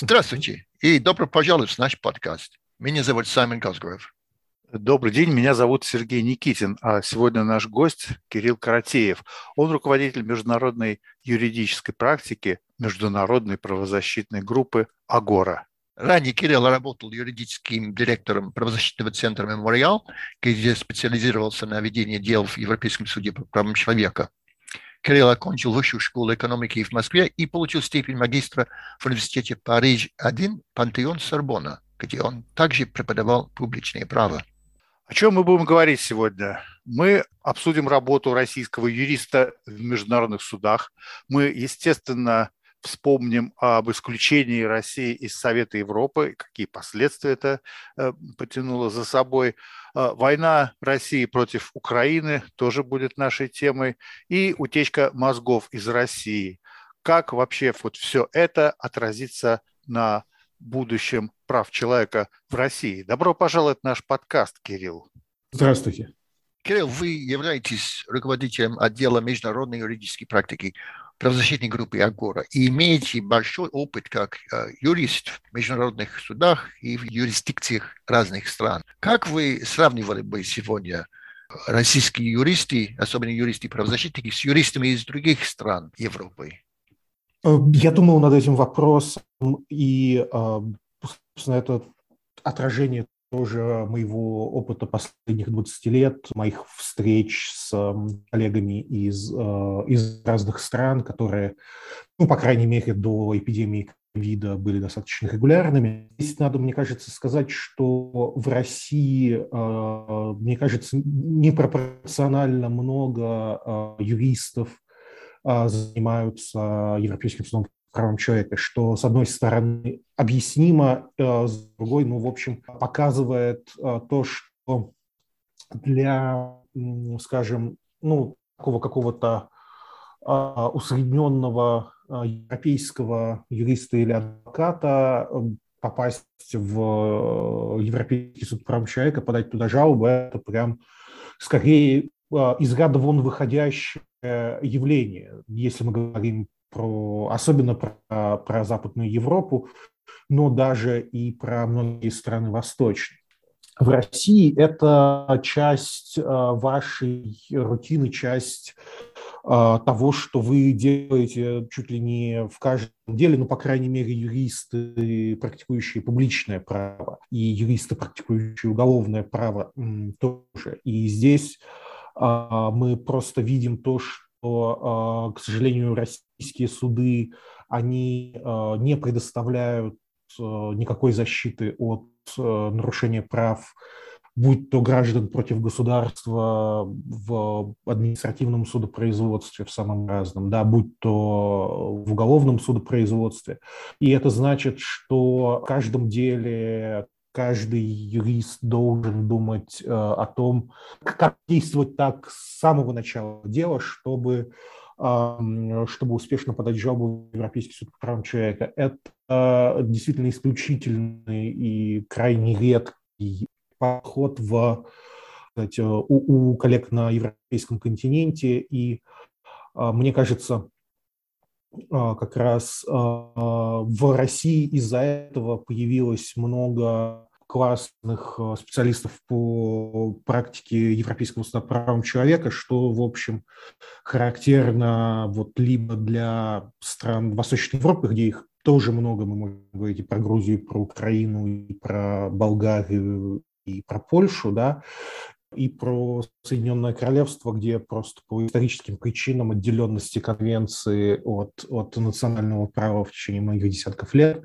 Здравствуйте и добро пожаловать в наш подкаст. Меня зовут Саймон Косгров. Добрый день, меня зовут Сергей Никитин, а сегодня наш гость Кирилл Каратеев. Он руководитель международной юридической практики международной правозащитной группы «Агора». Ранее Кирилл работал юридическим директором правозащитного центра «Мемориал», где специализировался на ведении дел в Европейском суде по правам человека. Кирилл окончил высшую школу экономики в Москве и получил степень магистра в университете Париж-1 Пантеон Сорбона, где он также преподавал публичное право. О чем мы будем говорить сегодня? Мы обсудим работу российского юриста в международных судах. Мы, естественно, вспомним об исключении России из Совета Европы, какие последствия это э, потянуло за собой. Э, война России против Украины тоже будет нашей темой. И утечка мозгов из России. Как вообще вот все это отразится на будущем прав человека в России? Добро пожаловать в наш подкаст, Кирилл. Здравствуйте. Кирилл, вы являетесь руководителем отдела международной юридической практики правозащитной группы Агора и имеете большой опыт как э, юрист в международных судах и в юрисдикциях разных стран. Как вы сравнивали бы сегодня российские юристы, особенно юристы-правозащитники, с юристами из других стран Европы? Э, я думал над этим вопросом, и, э, собственно, это отражение тоже моего опыта последних 20 лет, моих встреч с коллегами из, э, из разных стран, которые, ну, по крайней мере, до эпидемии ковида были достаточно регулярными. Здесь надо, мне кажется, сказать, что в России, э, мне кажется, непропорционально много э, юристов занимаются Европейским судом правам человека, что, с одной стороны, объяснимо, э, с другой, ну, в общем, показывает э, то, что для, скажем, ну, такого какого-то э, усредненного европейского юриста или адвоката попасть в Европейский суд прав человека, подать туда жалобу, это прям скорее из ряда вон выходящее явление, если мы говорим про, особенно про, про Западную Европу, но даже и про многие страны восточные. В России это часть а, вашей рутины, часть а, того, что вы делаете чуть ли не в каждом деле, ну, по крайней мере, юристы, практикующие публичное право, и юристы, практикующие уголовное право тоже. И здесь а, мы просто видим то, что что, к сожалению, российские суды, они не предоставляют никакой защиты от нарушения прав, будь то граждан против государства в административном судопроизводстве в самом разном, да, будь то в уголовном судопроизводстве. И это значит, что в каждом деле каждый юрист должен думать э, о том, как действовать так с самого начала дела, чтобы, чтобы успешно подать жалобу в Европейский суд по правам человека. Это э, действительно исключительный и крайне редкий подход в, кстати, у, у коллег на европейском континенте. И э, мне кажется, как раз э, в России из-за этого появилось много классных э, специалистов по практике Европейского суда правам человека, что, в общем, характерно вот либо для стран Восточной Европы, где их тоже много, мы можем говорить и про Грузию, и про Украину, и про Болгарию, и про Польшу, да, и про Соединенное Королевство, где просто по историческим причинам отделенности конвенции от, от национального права в течение многих десятков лет,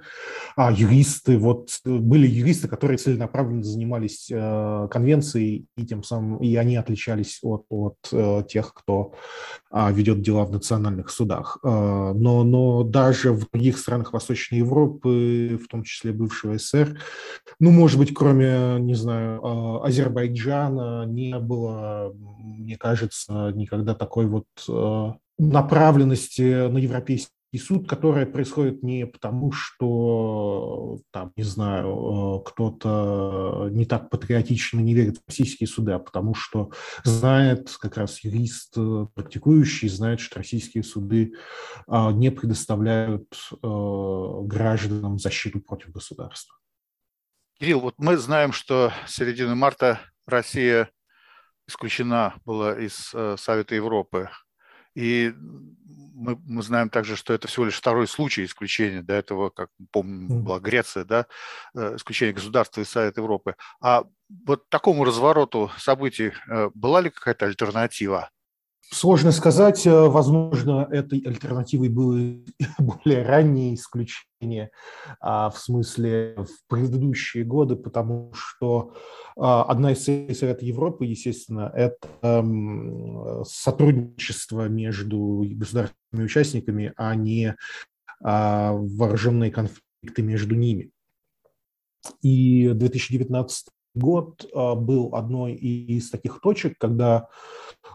а юристы, вот были юристы, которые целенаправленно занимались э, конвенцией, и тем самым и они отличались от, от э, тех, кто э, ведет дела в национальных судах. Э, но, но даже в других странах Восточной Европы, в том числе бывшего СССР, ну, может быть, кроме, не знаю, э, Азербайджана, не было, мне кажется, никогда такой вот э, направленности на Европейский суд, которое происходит не потому, что, там, не знаю, э, кто-то не так патриотично не верит в российские суды, а потому что знает, как раз юрист э, практикующий, знает, что российские суды не предоставляют гражданам защиту против государства. Кирилл, вот мы знаем, что с середины марта Россия исключена была из э, Совета Европы. И мы, мы знаем также, что это всего лишь второй случай исключения. До этого, как помним, была Греция, да, э, исключение государства из Совета Европы. А вот такому развороту событий э, была ли какая-то альтернатива? Сложно сказать. Возможно, этой альтернативой было более раннее исключение, а, в смысле в предыдущие годы, потому что а, одна из целей Совета Европы, естественно, это сотрудничество между государственными участниками, а не а, вооруженные конфликты между ними. И 2019 год а, был одной из таких точек, когда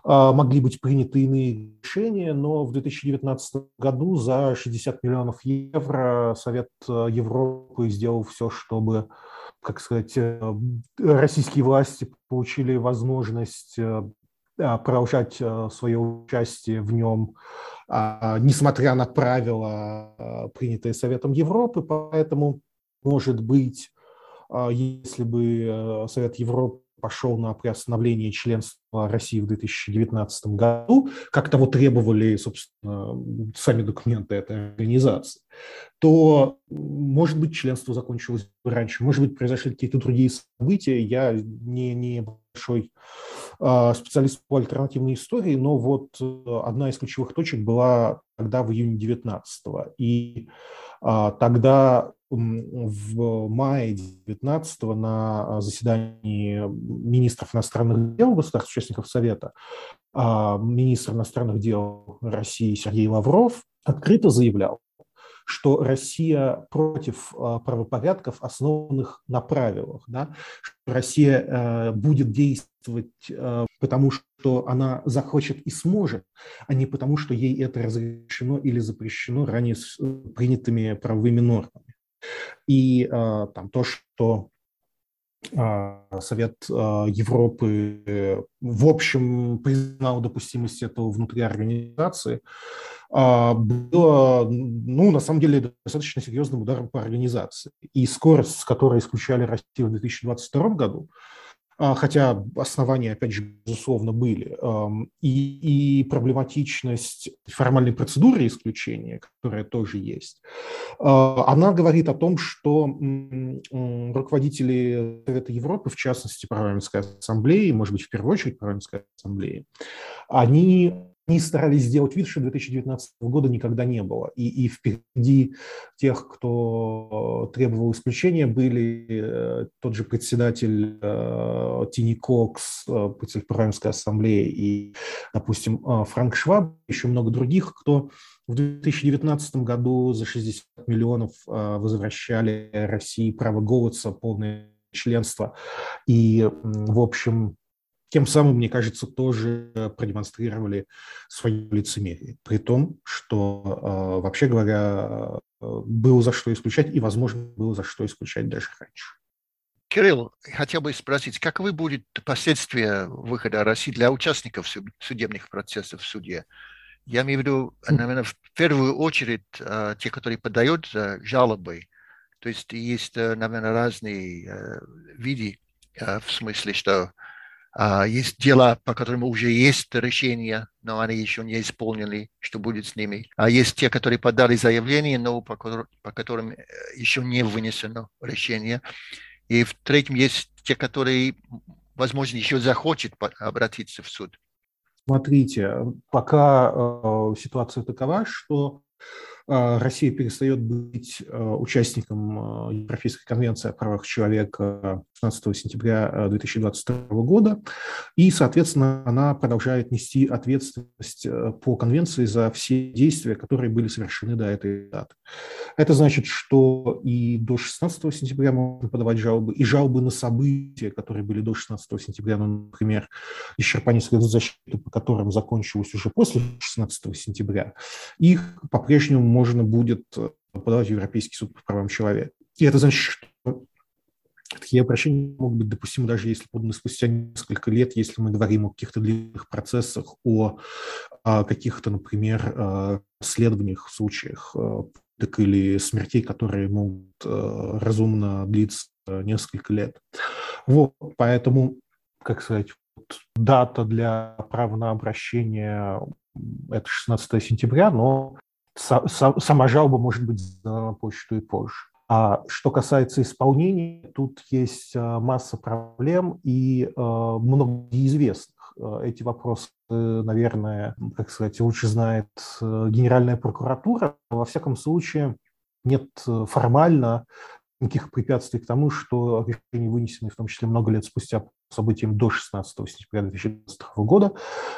могли быть приняты иные решения, но в 2019 году за 60 миллионов евро Совет Европы сделал все, чтобы как сказать, российские власти получили возможность а, продолжать свое участие в нем, а, несмотря на правила, принятые Советом Европы. Поэтому, может быть, если бы Совет Европы пошел на приостановление членства России в 2019 году, как того требовали, собственно, сами документы этой организации, то, может быть, членство закончилось раньше, может быть, произошли какие-то другие события. Я не, не большой э, специалист по альтернативной истории, но вот э, одна из ключевых точек была тогда в июне 19 -го. И э, тогда в мае 19 на а, заседании министров иностранных дел государств участников Совета а, министр иностранных дел России Сергей Лавров открыто заявлял, что Россия против а, правопорядков, основанных на правилах, да, Россия будет действовать потому, что она захочет и сможет, а не потому, что ей это разрешено или запрещено ранее принятыми правовыми нормами. И там то, что Совет а, Европы в общем признал допустимость этого внутри организации, было, ну, на самом деле, достаточно серьезным ударом по организации. И скорость, с которой исключали Россию в 2022 году, а, хотя основания, опять же, безусловно, были, и, и проблематичность формальной процедуры исключения, которая тоже есть, а, она говорит о том, что руководители Совета Европы, в частности, парламентской ассамблеи, может быть, в первую очередь парламентской ассамблеи, они они старались сделать вид, что 2019 года никогда не было. И, и впереди тех, кто требовал исключения, были э, тот же председатель э, Тини Кокс, э, председатель парламентской ассамблеи, и, допустим, э, Франк Шваб, еще много других, кто в 2019 году за 60 миллионов э, возвращали России право голоса, полное членство. И, в общем, тем самым, мне кажется, тоже продемонстрировали свое лицемерие. При том, что, а, вообще говоря, было за что исключать и, возможно, было за что исключать даже раньше. Кирилл, хотел бы спросить, каковы будут последствия выхода России для участников судебных процессов в суде? Я имею в виду, наверное, в первую очередь те, которые подают жалобы. То есть есть, наверное, разные э, виды, в смысле, что есть дела, по которым уже есть решение, но они еще не исполнили, что будет с ними. А есть те, которые подали заявление, но по, по которым э, еще не вынесено решение. И в третьем есть те, которые, возможно, еще захочет обратиться в суд. Смотрите, пока э, ситуация такова, что а, Россия перестает быть а, участником а, Европейской конвенции о правах человека 16 сентября 2022 года, и, соответственно, она продолжает нести ответственность по конвенции за все действия, которые были совершены до этой даты. Это значит, что и до 16 сентября можно подавать жалобы, и жалобы на события, которые были до 16 сентября, ну, например, исчерпание средств защиты, по которым закончилось уже после 16 сентября, их по-прежнему можно будет подавать в Европейский суд по правам человека. И это значит, что такие обращения могут быть допустимы даже если поданы спустя несколько лет, если мы говорим о каких-то длинных процессах, о, о каких-то, например, следованиях, случаях так или смертей, которые могут разумно длиться несколько лет. Вот, поэтому, как сказать, дата для права на обращение – это 16 сентября, но сама жалоба может быть на почту и позже. А что касается исполнения, тут есть а, масса проблем и а, много известных. А, эти вопросы, наверное, как сказать, лучше знает Генеральная прокуратура. Во всяком случае, нет формально никаких препятствий к тому, что решения, вынесенные в том числе много лет спустя событиям до 16 сентября 2020 года,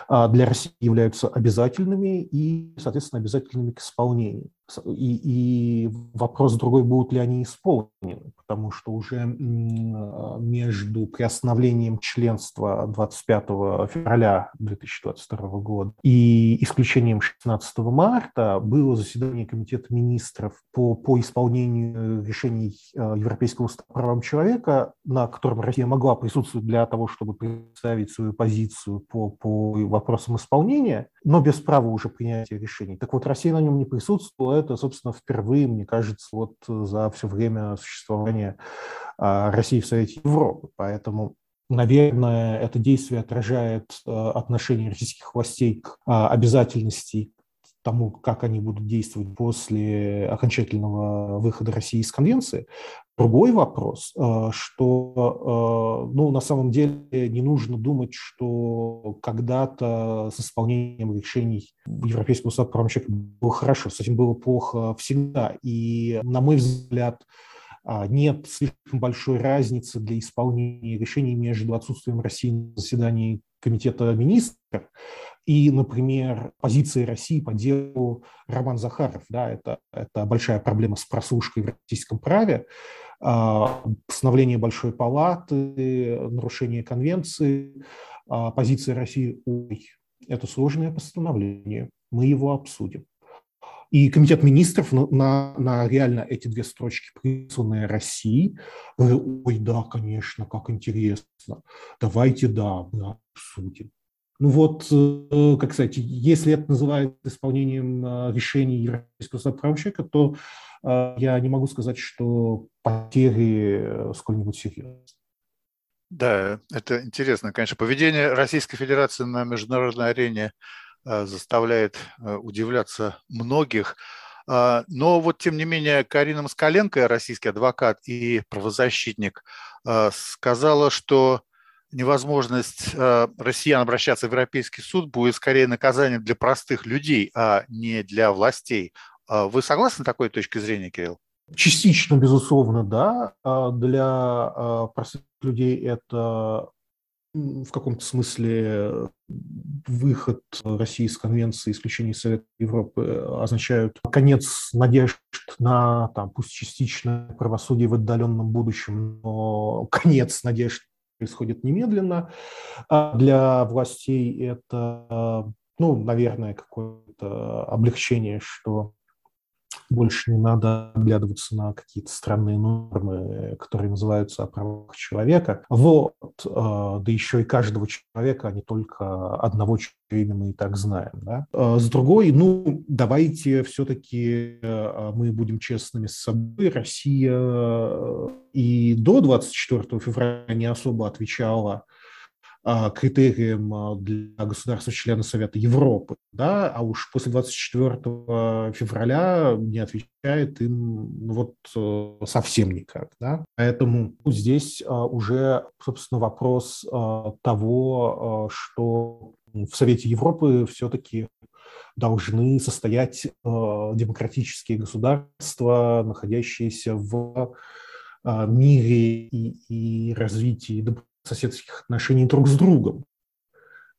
для России являются обязательными и, соответственно, обязательными к исполнению. И, и вопрос другой, будут ли они исполнены, потому что уже между приостановлением членства 25 февраля 2022 года и исключением 16 марта было заседание Комитета министров по, по исполнению решений э, Европейского суда по правам человека, на котором Россия могла присутствовать для того, чтобы представить свою позицию по, по вопросам исполнения, но без права уже принятия решений. Так вот, Россия на нем не присутствовала, это, собственно, впервые, мне кажется, вот за все время существования а, России в Совете Европы. Поэтому наверное, это действие отражает а, отношение российских властей к а, обязательности тому, как они будут действовать после окончательного выхода России из конвенции. Другой вопрос, что ну, на самом деле не нужно думать, что когда-то с исполнением решений Европейского суда правам человека было хорошо, с этим было плохо всегда. И, на мой взгляд, нет слишком большой разницы для исполнения решений между отсутствием России на заседании Комитета министров и, например, позиции России по делу Роман Захаров. Да, это, это большая проблема с прослушкой в российском праве, постановление Большой палаты, нарушение конвенции, позиция России, ой, это сложное постановление, мы его обсудим. И комитет министров на, на, на реально эти две строчки, присланные России, ой, да, конечно, как интересно, давайте, да, мы обсудим. Ну вот, э, как сказать, если это называют исполнением э, решений Европейского человека, то э, я не могу сказать, что потери сколь-нибудь серьезные. Да, это интересно, конечно. Поведение Российской Федерации на международной арене заставляет удивляться многих. Но вот, тем не менее, Карина Москаленко, российский адвокат и правозащитник, сказала, что невозможность э, россиян обращаться в Европейский суд будет скорее наказанием для простых людей, а не для властей. А вы согласны с такой точкой зрения, Кирилл? Частично, безусловно, да. А для а, простых людей это в каком-то смысле выход России из Конвенции исключения Совета Европы означают конец надежд на, там, пусть частичное правосудие в отдаленном будущем, но конец надежд происходит немедленно. А для властей это, ну, наверное, какое-то облегчение, что больше не надо оглядываться на какие-то странные нормы, которые называются о правах человека. Вот, а, да еще и каждого человека, а не только одного, чье имя мы и так знаем. Да? А с другой, ну, давайте все-таки мы будем честными с собой. Россия и до 24 февраля не особо отвечала критерием а, для государства-члена Совета Европы, да, а уж после 24 февраля не отвечает им ну, вот э, совсем никак. Да. Поэтому здесь а, уже, собственно, вопрос того, что в Совете Европы все-таки должны состоять демократические государства, находящиеся в мире и, и развитии соседских отношений друг с другом.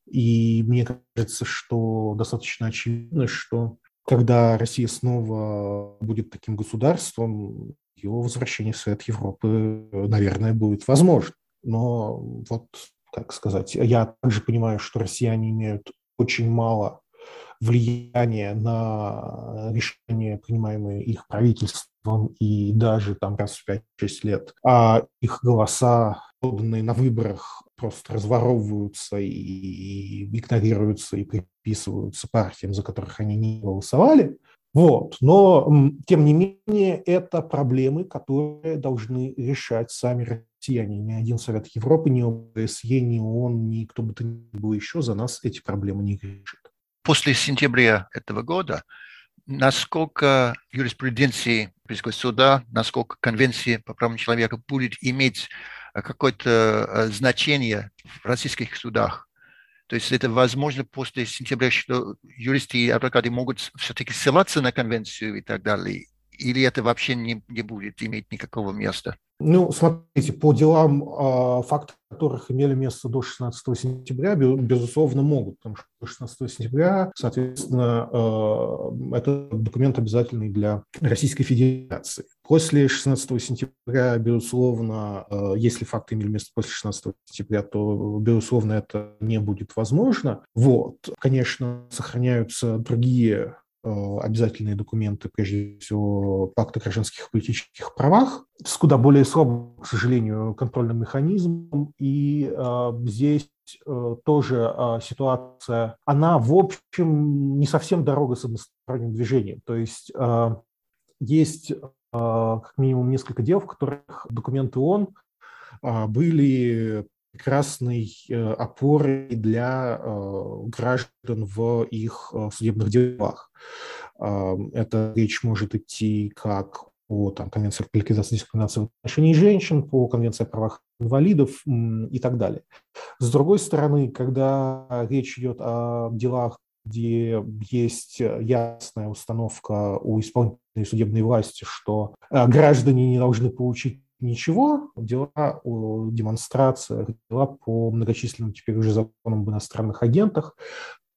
И мне кажется, что достаточно очевидно, что когда Россия снова будет таким государством, его возвращение в Совет Европы, наверное, будет возможно. Но вот, как сказать, я также понимаю, что россияне имеют очень мало влияние на решения, принимаемые их правительством, и даже там раз в 5-6 лет, а их голоса, поданные на выборах, просто разворовываются и игнорируются и приписываются партиям, за которых они не голосовали. Вот. Но, тем не менее, это проблемы, которые должны решать сами россияне. Ни один Совет Европы, ни ОБСЕ, ни ООН, ни кто бы то ни был еще за нас эти проблемы не решит. После сентября этого года насколько юриспруденции Европейского суда, насколько Конвенция по правам человека будет иметь какое-то э, значение в российских судах? То есть это возможно после сентября, что юристы и адвокаты могут все-таки ссылаться на конвенцию и так далее, или это вообще не, не будет иметь никакого места? Ну, смотрите, по делам, а, факты которых имели место до 16 сентября, безусловно, могут, потому что до 16 сентября, соответственно, а, это документ обязательный для Российской Федерации. После 16 сентября, безусловно, а, если факты имели место после 16 сентября, то, безусловно, это не будет возможно. Вот. Конечно, сохраняются другие обязательные документы, прежде всего, пакт о гражданских политических правах, с куда более слабым, к сожалению, контрольным механизмом. И э, здесь э, тоже э, ситуация, она, в общем, не совсем дорога с односторонним движением. То есть э, есть э, как минимум несколько дел, в которых документы ООН э, были прекрасной э, опорой для э, граждан в их э, судебных делах. Это речь может идти как по там, Конвенции по ликвидации дискриминации в отношении женщин, по Конвенции о правах инвалидов и так далее. С другой стороны, когда речь идет о делах, где есть ясная установка у исполнительной судебной власти, что граждане не должны получить ничего, дела о демонстрациях, дела по многочисленным теперь уже законам об иностранных агентах.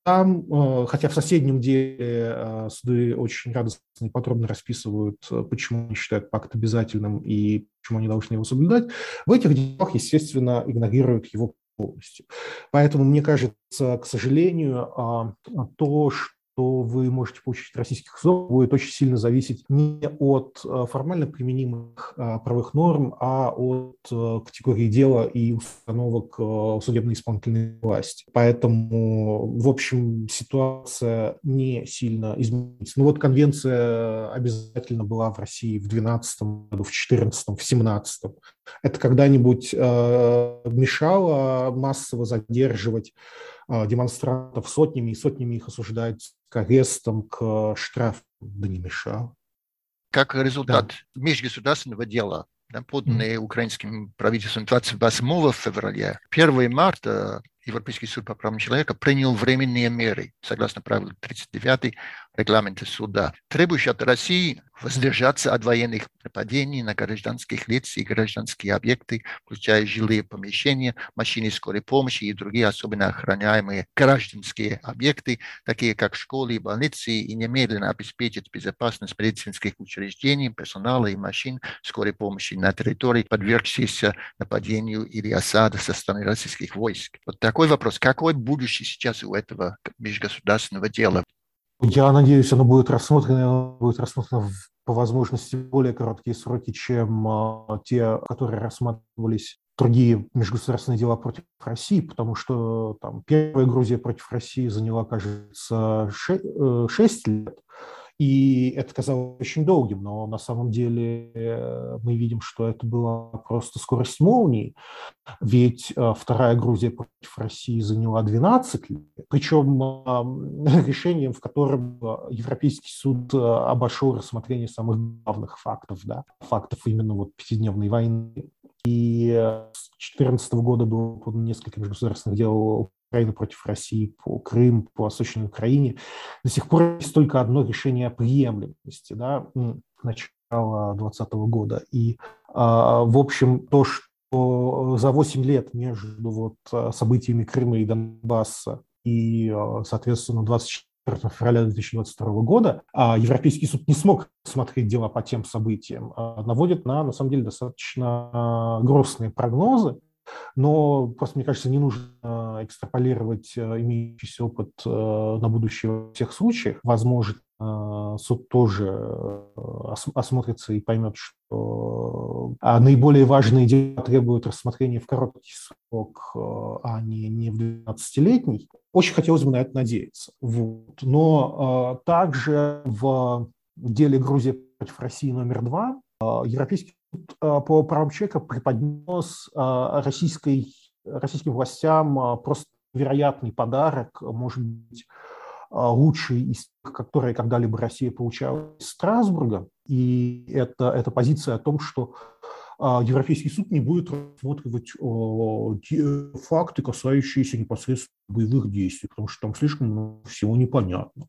Там, э, хотя в соседнем деле э, суды очень радостно и подробно расписывают, э, почему они считают пакт обязательным и почему они должны его соблюдать, в этих делах, естественно, игнорируют его полностью. Поэтому, мне кажется, к сожалению, а, то, что то вы можете получить российских судов, будет очень сильно зависеть не от э, формально применимых э, правовых норм, а от э, категории дела и установок судебной исполнительной власти. Поэтому, в общем, ситуация не сильно изменится. Ну вот конвенция обязательно была в России в 2012 году, в 2014, в 2017. Это когда-нибудь мешало массово задерживать демонстрантов сотнями и сотнями их осуждать к арестам, к штрафам, да не мешал. Как результат да. межгосударственного дела, да, поданные mm-hmm. украинским правительством 28 февраля, 1 марта Европейский суд по правам человека принял временные меры, согласно правилу 39 регламента суда, требующие от России воздержаться от военных нападений на гражданских лиц и гражданские объекты, включая жилые помещения, машины скорой помощи и другие особенно охраняемые гражданские объекты, такие как школы и больницы, и немедленно обеспечить безопасность медицинских учреждений, персонала и машин скорой помощи на территории, подвергшейся нападению или осаде со стороны российских войск. Вот такой вопрос. Какой будущее сейчас у этого межгосударственного дела? Я надеюсь, оно будет рассмотрено, оно будет рассмотрено в, по возможности более короткие сроки, чем а, те, которые рассматривались другие межгосударственные дела против России, потому что там первая Грузия против России заняла, кажется, 6 э, лет, и это казалось очень долгим, но на самом деле э, мы видим, что это была просто скорость молнии, ведь э, вторая Грузия против России заняла 12 лет, причем решением, в котором э, Европейский суд обошел рассмотрение самых главных фактов, да, фактов именно вот пятидневной войны. И с 2014 года было несколько межгосударственных дел Украины против России, по Крым, по Восточной Украине, до сих пор есть только одно решение о приемлемости, да, начала 2020 года. И, а, в общем, то, что за 8 лет между вот а, событиями Крыма и Донбасса и, а, соответственно, 24 февраля 2022 года Европейский суд не смог смотреть дела по тем событиям, наводит на, на самом деле, достаточно грустные прогнозы, но просто, мне кажется, не нужно экстраполировать имеющийся опыт на будущее во всех случаях. Возможно, суд тоже осмотрится и поймет, что наиболее важные дела требуют рассмотрения в короткий срок, а не, не в 12-летний. Очень хотелось бы на это надеяться. Вот. Но также в деле Грузия против России номер два Европейский суд по правам человека преподнес российской, российским властям просто вероятный подарок, может быть, лучший из тех, которые когда-либо Россия получала из Страсбурга. И это, это позиция о том, что Европейский суд не будет рассматривать факты, касающиеся непосредственно боевых действий, потому что там слишком всего непонятно.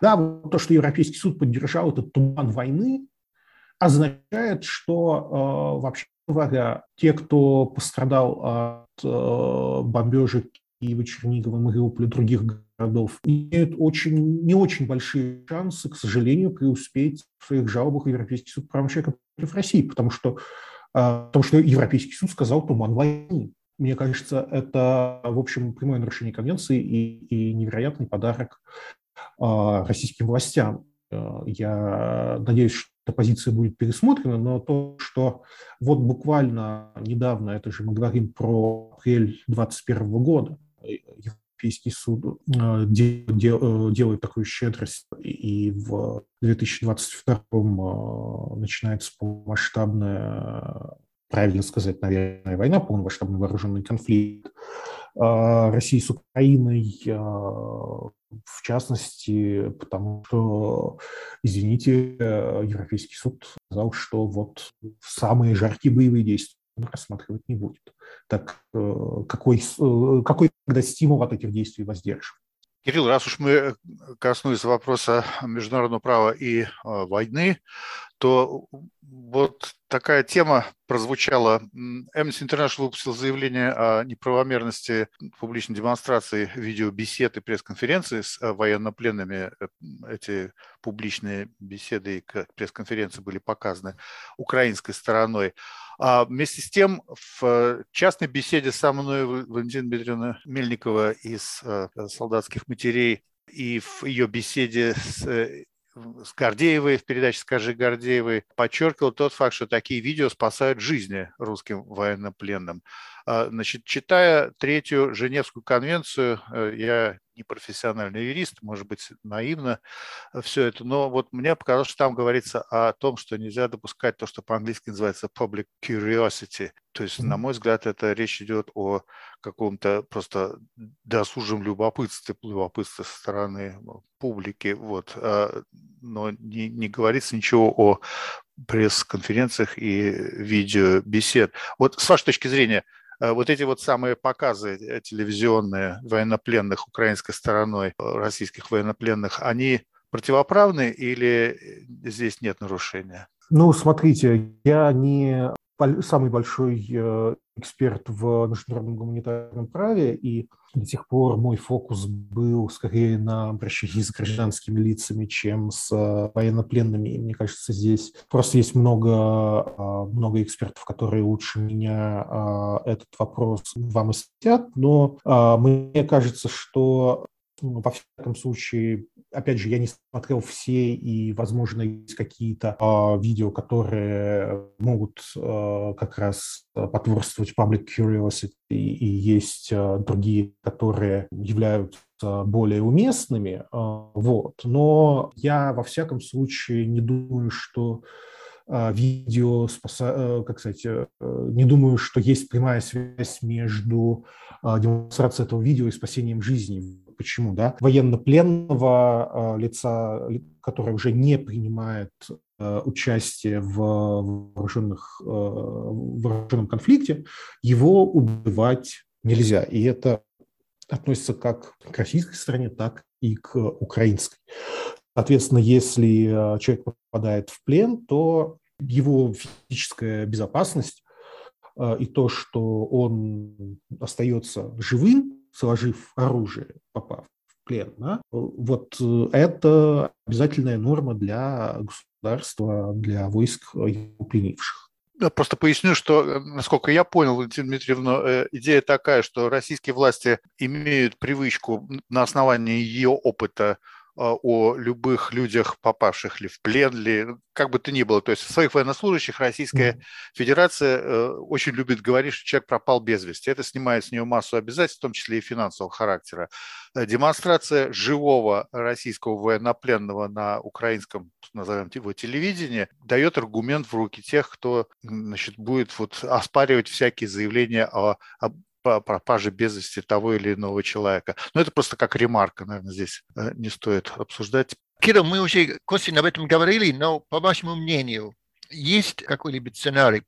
Да, то, что Европейский суд поддержал этот туман войны, означает, что а, вообще говоря, те, кто пострадал от бомбежек Киева, Чернигова, Мариуполя, других городов, имеют очень, не очень большие шансы, к сожалению, преуспеть в своих жалобах в Европейский суд прав человека против России, потому что, а, потому что Европейский суд сказал туман войны. Мне кажется, это, в общем, прямое нарушение конвенции и, и невероятный подарок российским властям. Я надеюсь, что эта позиция будет пересмотрена, но то, что вот буквально недавно, это же мы говорим про апрель 2021 года, Европейский суд э, э, делает такую щедрость, и в 2022 э, начинается полномасштабная, правильно сказать, наверное, война, полномасштабный вооруженный конфликт России с Украиной, в частности, потому что, извините, Европейский суд сказал, что вот самые жаркие боевые действия рассматривать не будет. Так э, какой, э, какой тогда стимул от этих действий воздерживает? Кирилл, раз уж мы коснулись вопроса международного права и э, войны, то вот такая тема прозвучала. Amnesty International выпустил заявление о неправомерности публичной демонстрации видеобесед и пресс-конференции с военнопленными. Эти публичные беседы и пресс-конференции были показаны украинской стороной. А вместе с тем, в частной беседе со мной Валентина Дмитриевна Мельникова из э, «Солдатских матерей» и в ее беседе с э, с Гордеевой, в передаче «Скажи Гордеевой», подчеркивал тот факт, что такие видео спасают жизни русским военнопленным. А, значит, читая третью Женевскую конвенцию, э, я не профессиональный юрист, может быть, наивно э, все это, но вот мне показалось, что там говорится о том, что нельзя допускать то, что по-английски называется public curiosity. То есть, на мой взгляд, это речь идет о каком-то просто досужем любопытстве, любопытстве со стороны публики, вот, а, но не, не говорится ничего о пресс-конференциях и видеобесед. Вот с вашей точки зрения, вот эти вот самые показы э, телевизионные военнопленных украинской стороной, э, российских военнопленных, они противоправны или здесь нет нарушения? Ну, смотрите, я не самый большой э, эксперт в международном гуманитарном праве, и до сих пор мой фокус был скорее на обращении с гражданскими лицами, чем с э, военнопленными. И мне кажется, здесь просто есть много, а, много экспертов, которые лучше меня а, этот вопрос вам осветят, но мне кажется, что во всяком случае, опять же, я не смотрел все, и, возможно, есть какие-то э, видео, которые могут э, как раз потворствовать public curiosity, и, есть э, другие, которые являются более уместными. Э, вот. Но я, во всяком случае, не думаю, что видео, как сказать, не думаю, что есть прямая связь между демонстрацией этого видео и спасением жизни почему, да, военнопленного э, лица, которое уже не принимает э, участие в вооруженных, э, вооруженном конфликте, его убивать нельзя. И это относится как к российской стороне, так и к украинской. Соответственно, если человек попадает в плен, то его физическая безопасность и то, что он остается живым, сложив оружие, попав в плен. Да? Вот э, это обязательная норма для государства, для войск его пленивших. Просто поясню, что, э, насколько я понял, Дмитриевна, э, идея такая, что российские власти имеют привычку на основании ее опыта о любых людях, попавших ли в плен, ли, как бы то ни было. То есть своих военнослужащих Российская. Федерация э, очень любит говорить, что человек пропал без вести. Это снимает с него массу обязательств, в том числе и финансового характера. Э, демонстрация живого российского военнопленного на украинском, назовем его, телевидении дает аргумент в руки тех, кто значит, будет вот оспаривать всякие заявления о, о пропаже без вести того или иного человека. Но это просто как ремарка, наверное, здесь э, не стоит обсуждать. Кирилл, мы уже косвенно об этом говорили, но по вашему мнению, есть какой-либо сценарий,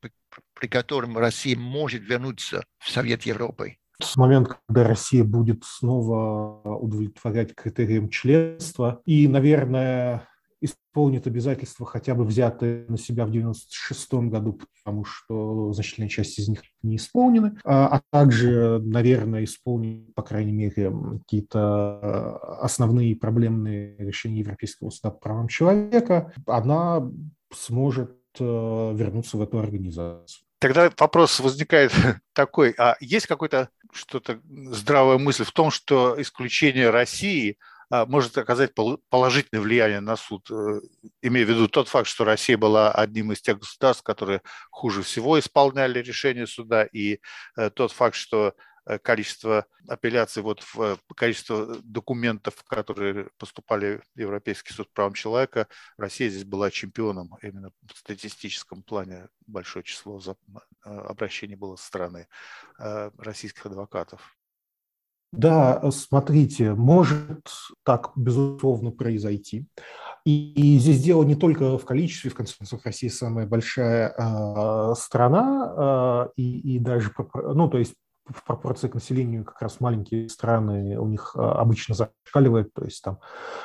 при котором Россия может вернуться в Совет Европы? С момента, когда Россия будет снова удовлетворять критериям членства, и, наверное, исполнит обязательства, хотя бы взятые на себя в 1996 году, потому что значительная часть из них не исполнены, а, а также, наверное, исполнит, по крайней мере, какие-то основные проблемные решения Европейского суда по правам человека, она сможет э, вернуться в эту организацию. Тогда вопрос возникает такой, а есть какой-то что-то здравая мысль в том, что исключение России – а, может оказать положительное влияние на суд, э, имея в виду тот факт, что Россия была одним из тех государств, которые хуже всего исполняли решения суда, и э, тот факт, что э, количество апелляций, вот количество документов, которые поступали в Европейский суд правам человека, Россия здесь была чемпионом именно в статистическом плане. Большое число обращений было со стороны российских адвокатов. Да, смотрите, может так, безусловно, произойти. И, здесь дело не только в количестве, в конце концов, Россия самая большая э, страна, э, и, и даже, ну, то есть в пропорции к населению как раз маленькие страны у них обычно зашкаливает, то есть там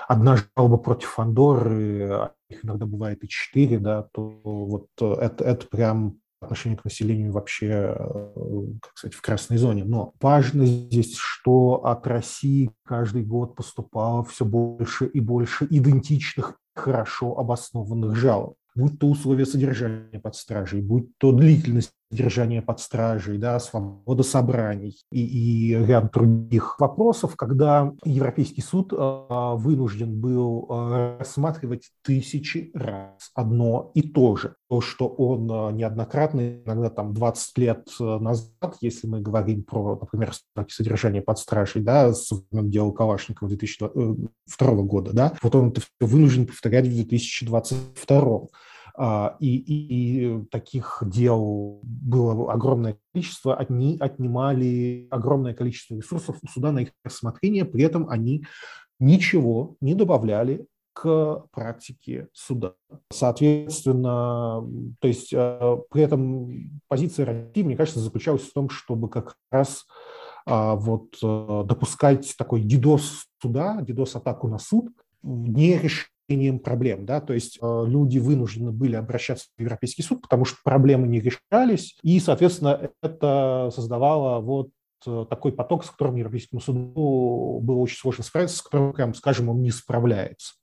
одна жалоба против Андорры, а их иногда бывает и четыре, да, то вот это, это прям отношению к населению вообще, э, как сказать, в красной зоне. Но важно здесь, что от России каждый год поступало все больше и больше идентичных, хорошо обоснованных жалоб будь то условия содержания под стражей, будь то длительность содержания под стражей, да, свобода собраний и, и ряд других вопросов, когда Европейский суд э, вынужден был э, рассматривать тысячи раз одно и то же. То, что он э, неоднократно, иногда там 20 лет назад, если мы говорим про, например, содержание под стражей, да, с дела Калашникова 2002 года, да, вот он это вынужден повторять в 2022. А, и, и, таких дел было огромное количество, они отнимали огромное количество ресурсов у суда на их рассмотрение, при этом они ничего не добавляли к практике суда. Соответственно, то есть э, при этом позиция России, мне кажется, заключалась в том, чтобы как раз а, вот э, допускать такой дидос суда, дидос-атаку на суд, не решить решением проблем. Да? То есть э, люди вынуждены были обращаться в Европейский суд, потому что проблемы не решались, и, соответственно, это создавало вот э, такой поток, с которым Европейскому суду было очень сложно справиться, с которым, скажем, он не справляется.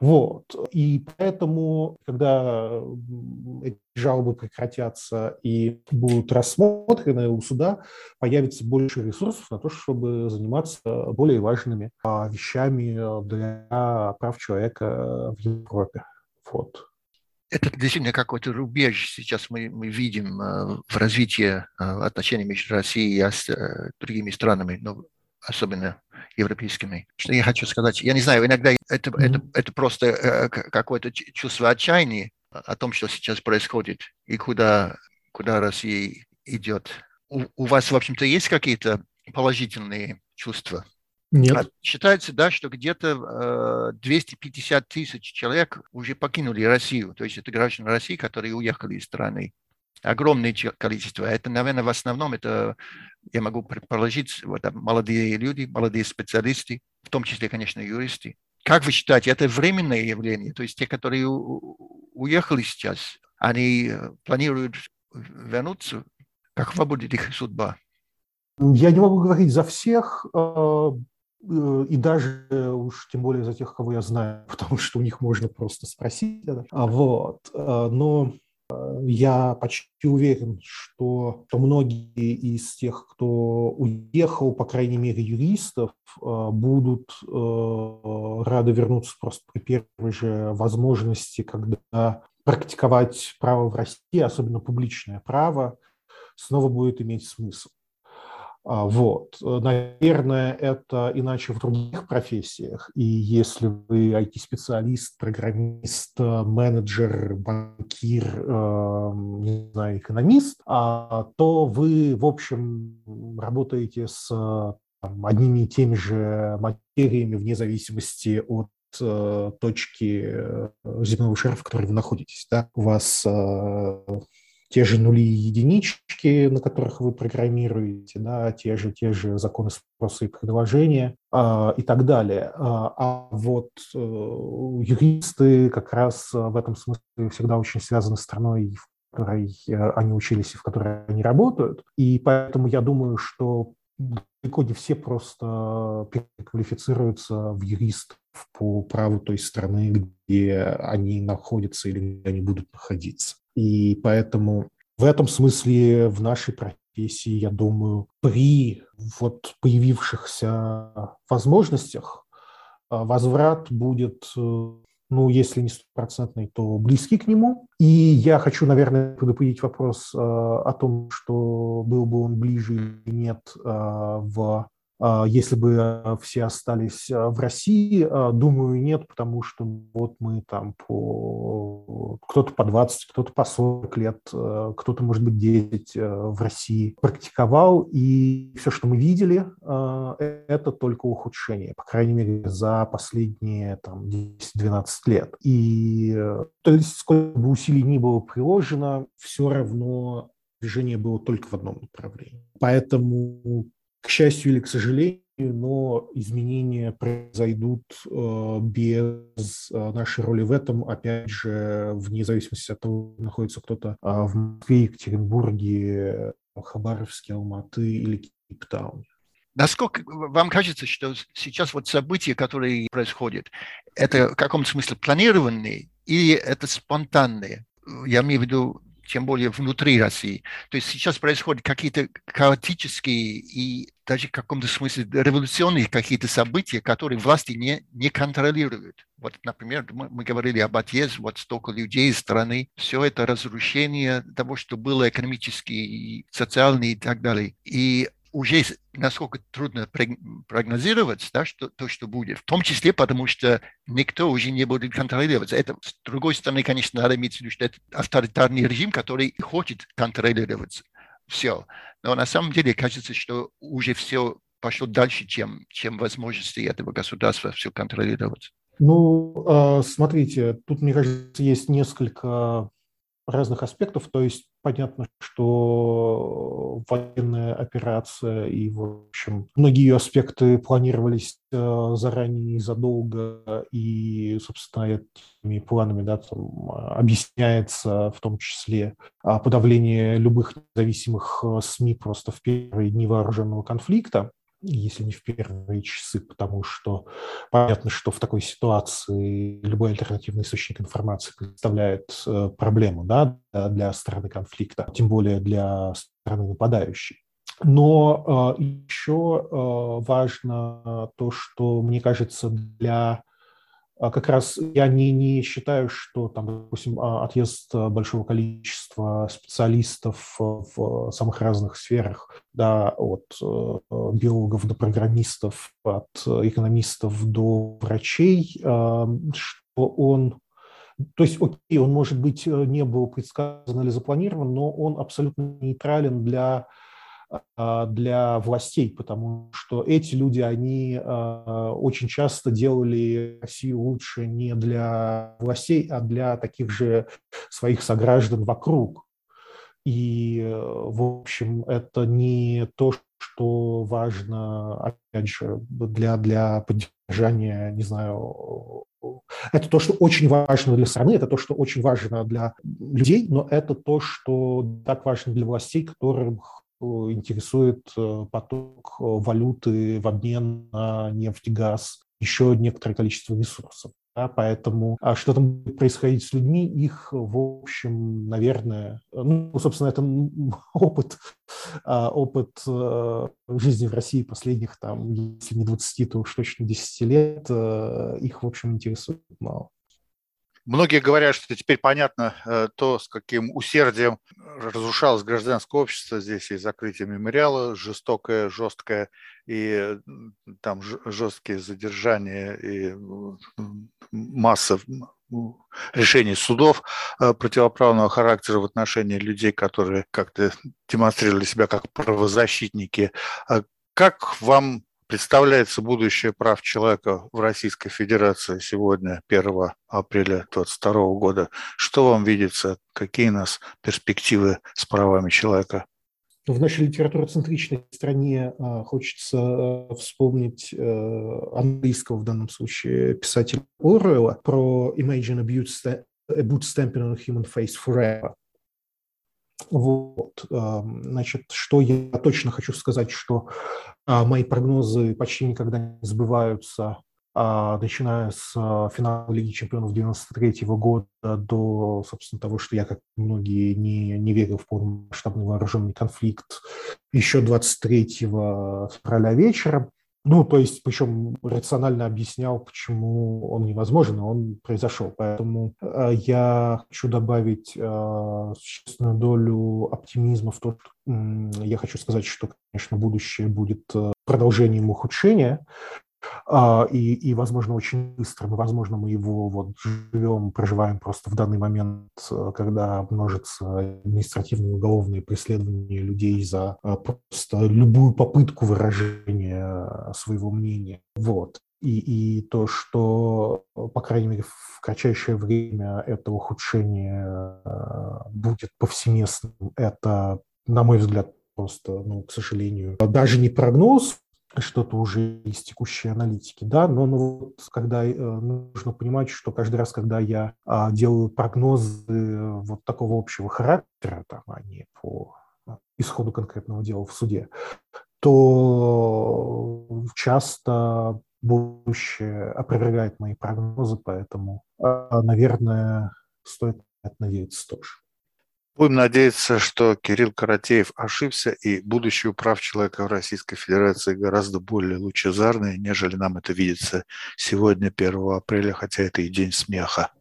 Вот. И поэтому, когда эти жалобы прекратятся и будут рассмотрены у суда, появится больше ресурсов на то, чтобы заниматься более важными а, вещами для прав человека в Европе. Вот. Это действительно какой-то рубеж сейчас мы, мы видим э, в развитии э, отношений между Россией и э, другими странами, но особенно европейскими. Что я хочу сказать? Я не знаю, иногда это, mm-hmm. это, это просто э, какое-то чувство отчаяния о том, что сейчас происходит и куда, куда Россия идет. У, у вас, в общем-то, есть какие-то положительные чувства? Нет. А считается, да, что где-то э, 250 тысяч человек уже покинули Россию. То есть это граждане России, которые уехали из страны огромное количество. Это, наверное, в основном это, я могу предположить, вот, молодые люди, молодые специалисты, в том числе, конечно, юристы. Как вы считаете, это временное явление? То есть те, которые уехали сейчас, они э, планируют вернуться? Какова будет их судьба? Я не могу говорить за всех, э, э, и даже уж тем более за тех, кого я знаю, потому что у них можно просто спросить. А вот. Но Я почти уверен, что, что многие из тех, кто уехал, по крайней мере, юристов, будут рады вернуться просто при первой же возможности, когда практиковать право в России, особенно публичное право, снова будет иметь смысл. А, вот. Наверное, это иначе в других профессиях. И если вы IT-специалист, программист, менеджер, банкир, эм, не знаю, экономист, а, то вы, в общем, работаете с там, одними и теми же материями вне зависимости от э, точки э, земного шара, в которой вы находитесь. Да? У вас э, те же нули и единички, на которых вы программируете, да, те же, те же законы спроса и предложения а, и так далее. А, а вот э, юристы как раз в этом смысле всегда очень связаны с страной, в которой э, они учились и в которой они работают. И поэтому я думаю, что далеко не все просто переквалифицируются в юристов по праву той страны, где они находятся или где они будут находиться. И поэтому в этом смысле в нашей профессии, я думаю, при вот появившихся возможностях а, возврат будет, э, ну, если не стопроцентный, то близкий к нему. И я хочу, наверное, предупредить вопрос э, о том, что был бы он ближе или нет э, в если бы э, все остались э, в России, думаю, нет, потому что вот мы там по... Кто-то по 20, кто-то по 40 лет, кто-то, может быть, 10 в России практиковал, и все, что мы видели, это только ухудшение, по крайней мере, за последние там 10-12 лет. И то есть, сколько бы усилий ни было приложено, все равно движение было только в одном направлении. Поэтому к счастью или к сожалению, но изменения произойдут э, без э, нашей роли в этом, опять же, вне зависимости от того, находится кто-то а, в Москве, Екатеринбурге, Хабаровске, Алматы или Кейптауне. Насколько вам кажется, что сейчас вот события, которые происходят, это в каком-то смысле планированные или это спонтанные? Я имею в виду тем более внутри России. То есть сейчас происходят какие-то хаотические и даже в каком-то смысле революционные какие-то события, которые власти не, не контролируют. Вот, например, мы, мы говорили об отъезде, вот столько людей из страны, все это разрушение того, что было экономически, и социально и так далее. И уже насколько трудно прогнозировать да, что, то, что будет. В том числе потому, что никто уже не будет контролировать. Это, с другой стороны, конечно, надо иметь в виду, что это авторитарный режим, который хочет контролировать все. Но на самом деле кажется, что уже все пошло дальше, чем, чем возможности этого государства все контролировать. Ну, а, смотрите, тут, мне кажется, есть несколько разных аспектов. То есть понятно, что военная операция и, в общем, многие ее аспекты планировались э, заранее задолго, и, собственно, этими планами да, там, объясняется в том числе а, подавление любых независимых э, СМИ просто в первые дни вооруженного конфликта если не в первые часы, потому что понятно, что в такой ситуации любой альтернативный источник информации представляет э, проблему да, для стороны конфликта, тем более для стороны нападающей. Но э, еще э, важно то, что, мне кажется, для как раз я не, не считаю, что там, допустим, а, отъезд большого количества специалистов в самых разных сферах, да, от э, биологов до программистов, от экономистов до врачей, э, что он то есть, окей, он, может быть, не был предсказан или запланирован, но он абсолютно нейтрален для а, для властей, потому что эти люди, они а, очень часто делали Россию лучше не для властей, а для таких же своих сограждан вокруг. И, в общем, это не то, что важно, опять же, для, для поддержания, не знаю, это то, что очень важно для страны, это то, что очень важно для людей, но это то, что так важно для властей, которым интересует э, поток э, валюты в обмен на нефть, газ, еще некоторое количество ресурсов. Да, поэтому а что там будет происходить с людьми, их, в общем, наверное, ну, собственно, это опыт, опыт э, жизни в России последних, там, если не 20, то уж точно 10 лет, э, их, в общем, интересует мало. Многие говорят, что теперь понятно э, то, с каким усердием разрушалось гражданское общество здесь и закрытие мемориала, жестокое, жесткое, и там жесткие задержания и масса решений судов э, противоправного характера в отношении людей, которые как-то демонстрировали себя как правозащитники. А как вам представляется будущее прав человека в Российской Федерации сегодня, 1 апреля 2022 года? Что вам видится? Какие у нас перспективы с правами человека? В нашей литературоцентричной стране а, хочется а, вспомнить а, английского в данном случае писателя Оруэлла про «Imagine a boot stamping on a human face forever». Вот, значит, что я точно хочу сказать, что мои прогнозы почти никогда не сбываются, начиная с финала Лиги чемпионов 93 года до, собственно, того, что я, как многие, не, не верил в полномасштабный вооруженный конфликт еще 23 февраля вечером. Ну, то есть, причем рационально объяснял, почему он невозможен, но он произошел. Поэтому э, я хочу добавить э, существенную долю оптимизма в то, что э, я хочу сказать, что, конечно, будущее будет э, продолжением ухудшения, а, и, и, возможно, очень быстро, но, возможно, мы его вот живем, проживаем просто в данный момент, э, когда множатся административные уголовные преследования людей за а, просто любую попытку выражения своего мнения. Вот. И, и то, что, по крайней мере, в кратчайшее время это ухудшение э, будет повсеместным, это, на мой взгляд, просто, ну, к сожалению, даже не прогноз, что-то уже из текущей аналитики, да, но ну, вот, когда э, нужно понимать, что каждый раз, когда я а, делаю прогнозы вот такого общего характера, там, а не по а, исходу конкретного дела в суде, то часто будущее опровергает мои прогнозы, поэтому, а, наверное, стоит надеяться тоже. Будем надеяться, что Кирилл Каратеев ошибся, и будущее прав человека в Российской Федерации гораздо более лучезарное, нежели нам это видится сегодня, 1 апреля, хотя это и день смеха.